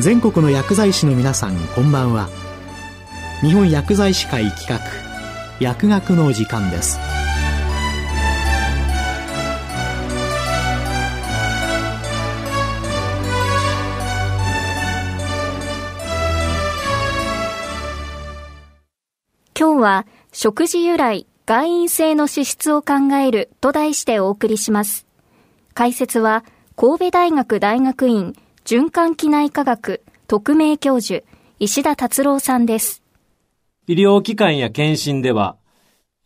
全国の薬剤師の皆さんこんばんは日本薬剤師会企画薬学の時間です今日は食事由来外因性の資質を考えると題してお送りします。解説は神戸大学大学院循環器内科学特命教授石田達郎さんです。医療機関や検診では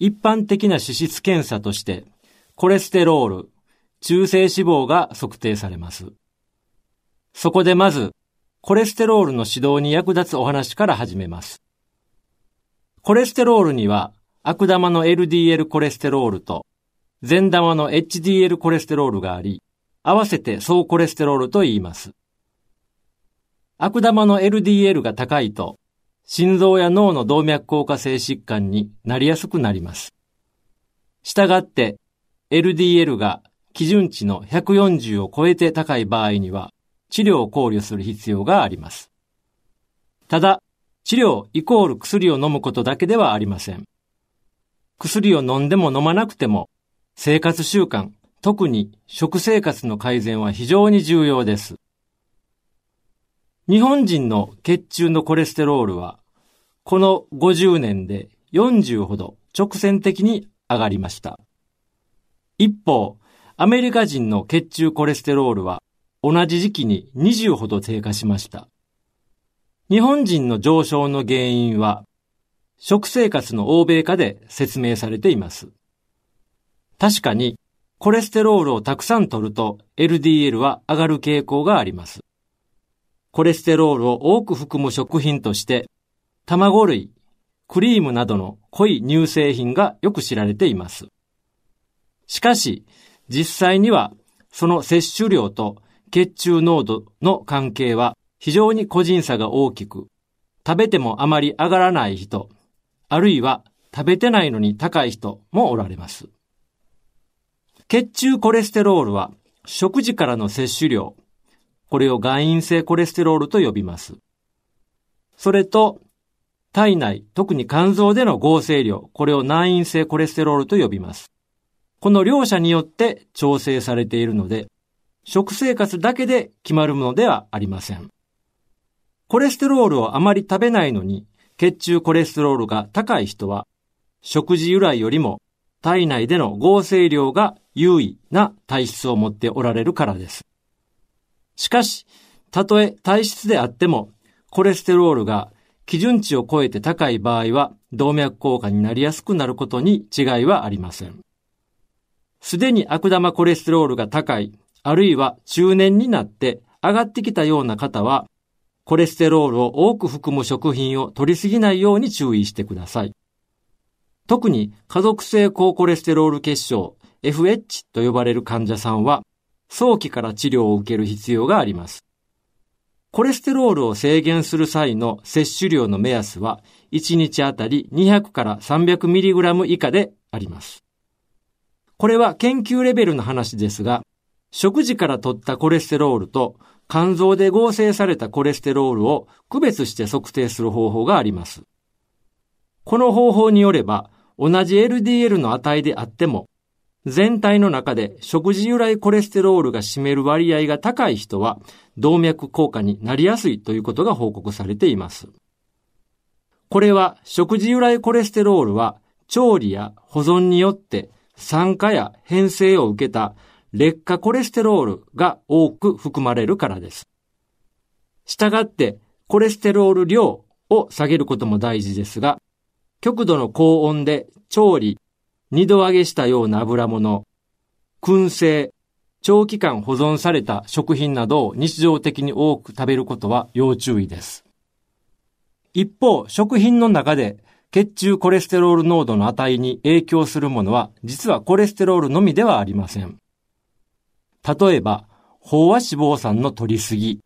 一般的な脂質検査としてコレステロール、中性脂肪が測定されます。そこでまずコレステロールの指導に役立つお話から始めます。コレステロールには悪玉の LDL コレステロールと善玉の HDL コレステロールがあり、合わせて総コレステロールと言います。悪玉の LDL が高いと、心臓や脳の動脈硬化性疾患になりやすくなります。したがって、LDL が基準値の140を超えて高い場合には、治療を考慮する必要があります。ただ、治療イコール薬を飲むことだけではありません。薬を飲んでも飲まなくても、生活習慣、特に食生活の改善は非常に重要です。日本人の血中のコレステロールは、この50年で40ほど直線的に上がりました。一方、アメリカ人の血中コレステロールは同じ時期に20ほど低下しました。日本人の上昇の原因は、食生活の欧米化で説明されています。確かに、コレステロールをたくさん取ると LDL は上がる傾向があります。コレステロールを多く含む食品として、卵類、クリームなどの濃い乳製品がよく知られています。しかし、実際にはその摂取量と血中濃度の関係は非常に個人差が大きく、食べてもあまり上がらない人、あるいは食べてないのに高い人もおられます。血中コレステロールは食事からの摂取量、これを外因性コレステロールと呼びます。それと、体内、特に肝臓での合成量、これを内因性コレステロールと呼びます。この両者によって調整されているので、食生活だけで決まるものではありません。コレステロールをあまり食べないのに、血中コレステロールが高い人は、食事由来よりも体内での合成量が優位な体質を持っておられるからです。しかし、たとえ体質であっても、コレステロールが基準値を超えて高い場合は、動脈硬化になりやすくなることに違いはありません。すでに悪玉コレステロールが高い、あるいは中年になって上がってきたような方は、コレステロールを多く含む食品を取りすぎないように注意してください。特に家族性高コレステロール結晶 FH と呼ばれる患者さんは早期から治療を受ける必要があります。コレステロールを制限する際の摂取量の目安は1日あたり200から 300mg 以下であります。これは研究レベルの話ですが、食事から取ったコレステロールと肝臓で合成されたコレステロールを区別して測定する方法があります。この方法によれば、同じ LDL の値であっても、全体の中で食事由来コレステロールが占める割合が高い人は、動脈硬化になりやすいということが報告されています。これは食事由来コレステロールは調理や保存によって酸化や変性を受けた劣化コレステロールが多く含まれるからです。したがって、コレステロール量を下げることも大事ですが、極度の高温で調理、二度揚げしたような油物、燻製、長期間保存された食品などを日常的に多く食べることは要注意です。一方、食品の中で血中コレステロール濃度の値に影響するものは実はコレステロールのみではありません。例えば、飽和脂肪酸の取りすぎ、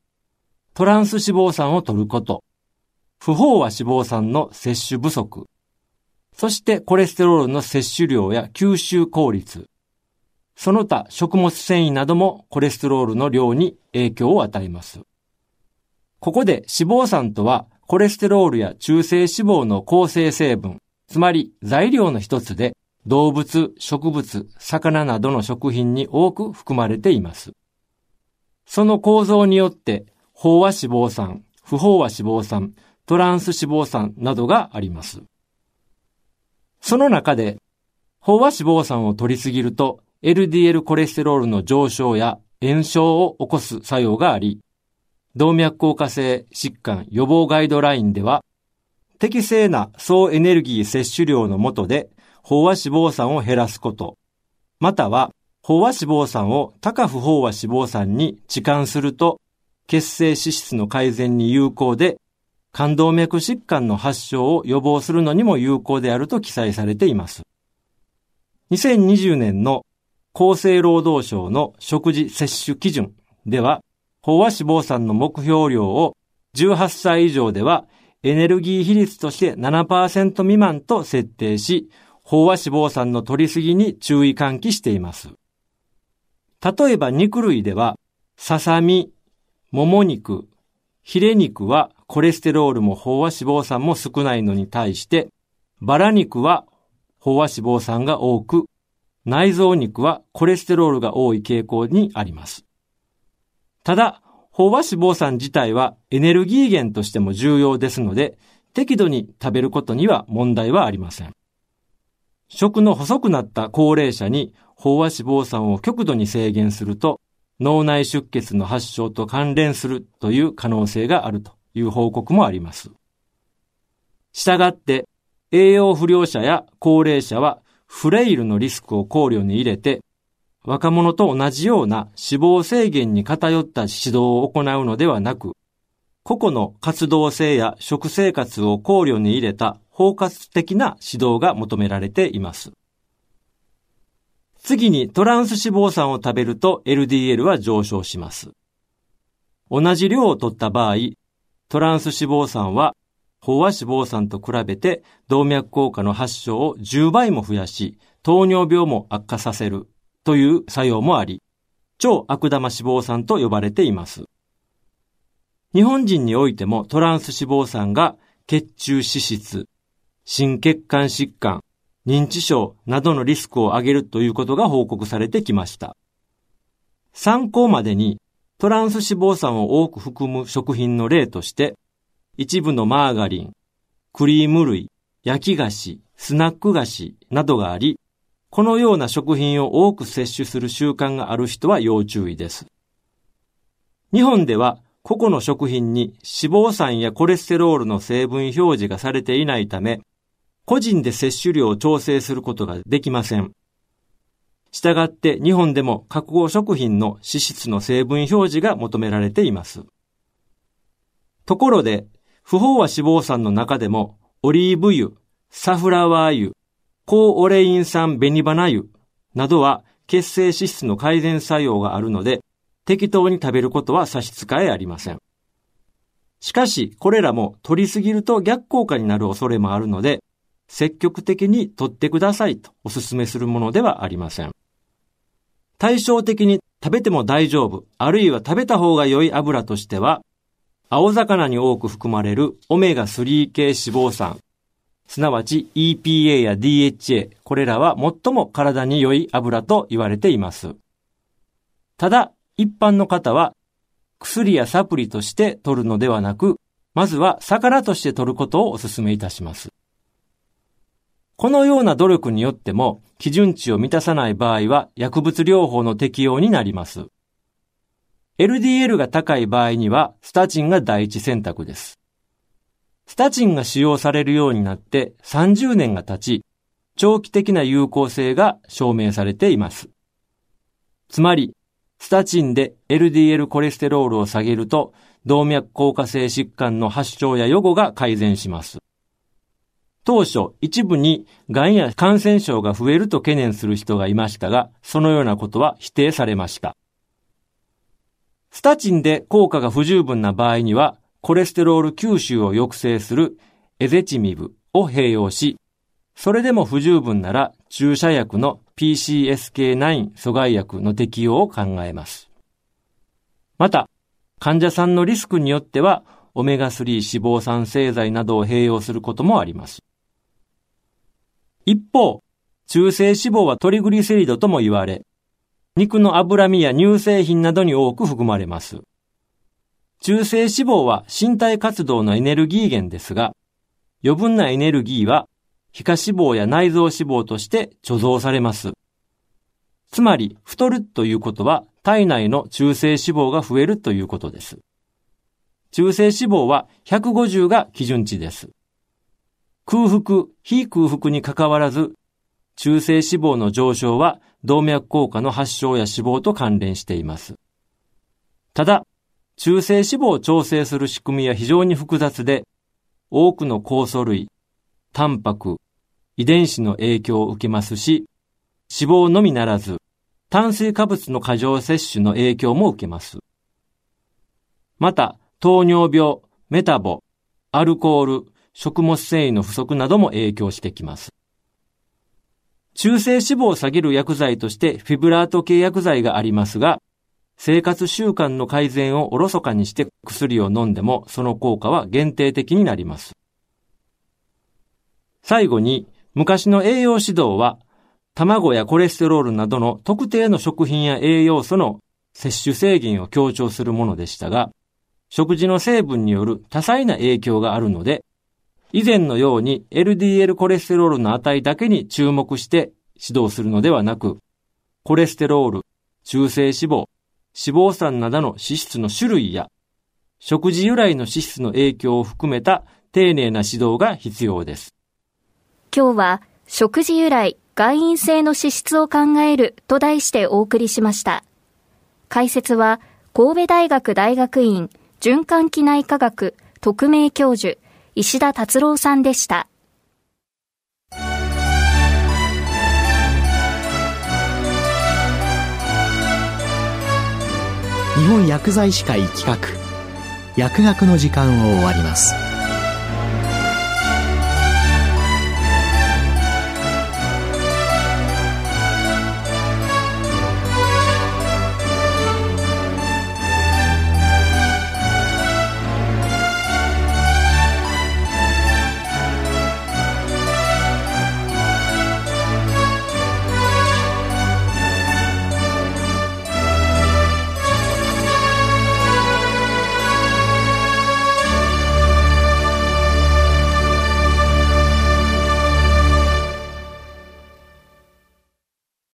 トランス脂肪酸を取ること、不飽和脂肪酸の摂取不足、そしてコレステロールの摂取量や吸収効率、その他食物繊維などもコレステロールの量に影響を与えます。ここで脂肪酸とはコレステロールや中性脂肪の構成成分、つまり材料の一つで動物、植物、魚などの食品に多く含まれています。その構造によって飽和脂肪酸、不飽和脂肪酸、トランス脂肪酸などがあります。その中で飽和脂肪酸を取りすぎると LDL コレステロールの上昇や炎症を起こす作用があり、動脈硬化性疾患予防ガイドラインでは、適正な総エネルギー摂取量の下で飽和脂肪酸を減らすこと、または飽和脂肪酸を高不飽和脂肪酸に置換すると、血清脂質の改善に有効で、冠動脈疾患の発症を予防するのにも有効であると記載されています。2020年の厚生労働省の食事摂取基準では、飽和脂肪酸の目標量を18歳以上ではエネルギー比率として7%未満と設定し、飽和脂肪酸の取りすぎに注意喚起しています。例えば肉類では、ささみ、もも肉、ヒレ肉はコレステロールも飽和脂肪酸も少ないのに対して、バラ肉は飽和脂肪酸が多く、内臓肉はコレステロールが多い傾向にあります。ただ、飽和脂肪酸自体はエネルギー源としても重要ですので、適度に食べることには問題はありません。食の細くなった高齢者に飽和脂肪酸を極度に制限すると、脳内出血の発症と関連するという可能性があるとという報告もあります。したがって、栄養不良者や高齢者はフレイルのリスクを考慮に入れて、若者と同じような死亡制限に偏った指導を行うのではなく、個々の活動性や食生活を考慮に入れた包括的な指導が求められています。次にトランス脂肪酸を食べると LDL は上昇します。同じ量を取った場合、トランス脂肪酸は飽和脂肪酸と比べて動脈硬化の発症を10倍も増やし、糖尿病も悪化させるという作用もあり、超悪玉脂肪酸と呼ばれています。日本人においてもトランス脂肪酸が血中脂質、心血管疾患、認知症などのリスクを上げるということが報告されてきました。参考までにトランス脂肪酸を多く含む食品の例として、一部のマーガリン、クリーム類、焼き菓子、スナック菓子などがあり、このような食品を多く摂取する習慣がある人は要注意です。日本では個々の食品に脂肪酸やコレステロールの成分表示がされていないため、個人で摂取量を調整することができません。したがって日本でも加工食品の脂質の成分表示が求められています。ところで、不飽和脂肪酸の中でもオリーブ油、サフラワー油、高オレイン酸ベニバナ油などは血清脂質の改善作用があるので、適当に食べることは差し支えありません。しかし、これらも取りすぎると逆効果になる恐れもあるので、積極的に取ってくださいとお勧めするものではありません。対照的に食べても大丈夫、あるいは食べた方が良い油としては、青魚に多く含まれるオメガ3系脂肪酸、すなわち EPA や DHA、これらは最も体に良い油と言われています。ただ、一般の方は薬やサプリとして取るのではなく、まずは魚として取ることをお勧めいたします。このような努力によっても基準値を満たさない場合は薬物療法の適用になります。LDL が高い場合にはスタチンが第一選択です。スタチンが使用されるようになって30年が経ち、長期的な有効性が証明されています。つまり、スタチンで LDL コレステロールを下げると、動脈硬化性疾患の発症や予後が改善します。当初、一部に癌や感染症が増えると懸念する人がいましたが、そのようなことは否定されました。スタチンで効果が不十分な場合には、コレステロール吸収を抑制するエゼチミブを併用し、それでも不十分なら注射薬の PCSK9 阻害薬の適用を考えます。また、患者さんのリスクによっては、オメガ3脂肪酸製剤などを併用することもあります。一方、中性脂肪はトリグリセリドとも言われ、肉の脂身や乳製品などに多く含まれます。中性脂肪は身体活動のエネルギー源ですが、余分なエネルギーは皮下脂肪や内臓脂肪として貯蔵されます。つまり、太るということは体内の中性脂肪が増えるということです。中性脂肪は150が基準値です。空腹、非空腹に関わらず、中性脂肪の上昇は動脈硬化の発症や死亡と関連しています。ただ、中性脂肪を調整する仕組みは非常に複雑で、多くの酵素類、タンパク、遺伝子の影響を受けますし、脂肪のみならず、炭水化物の過剰摂取の影響も受けます。また、糖尿病、メタボ、アルコール、食物繊維の不足なども影響してきます。中性脂肪を下げる薬剤としてフィブラート系薬剤がありますが、生活習慣の改善をおろそかにして薬を飲んでもその効果は限定的になります。最後に、昔の栄養指導は、卵やコレステロールなどの特定の食品や栄養素の摂取制限を強調するものでしたが、食事の成分による多彩な影響があるので、以前のように LDL コレステロールの値だけに注目して指導するのではなく、コレステロール、中性脂肪、脂肪酸などの脂質の種類や、食事由来の脂質の影響を含めた丁寧な指導が必要です。今日は、食事由来、外因性の脂質を考えると題してお送りしました。解説は、神戸大学大学院循環器内科学特命教授、石田達郎さんでした。日本薬剤師会企画薬学の時間を終わります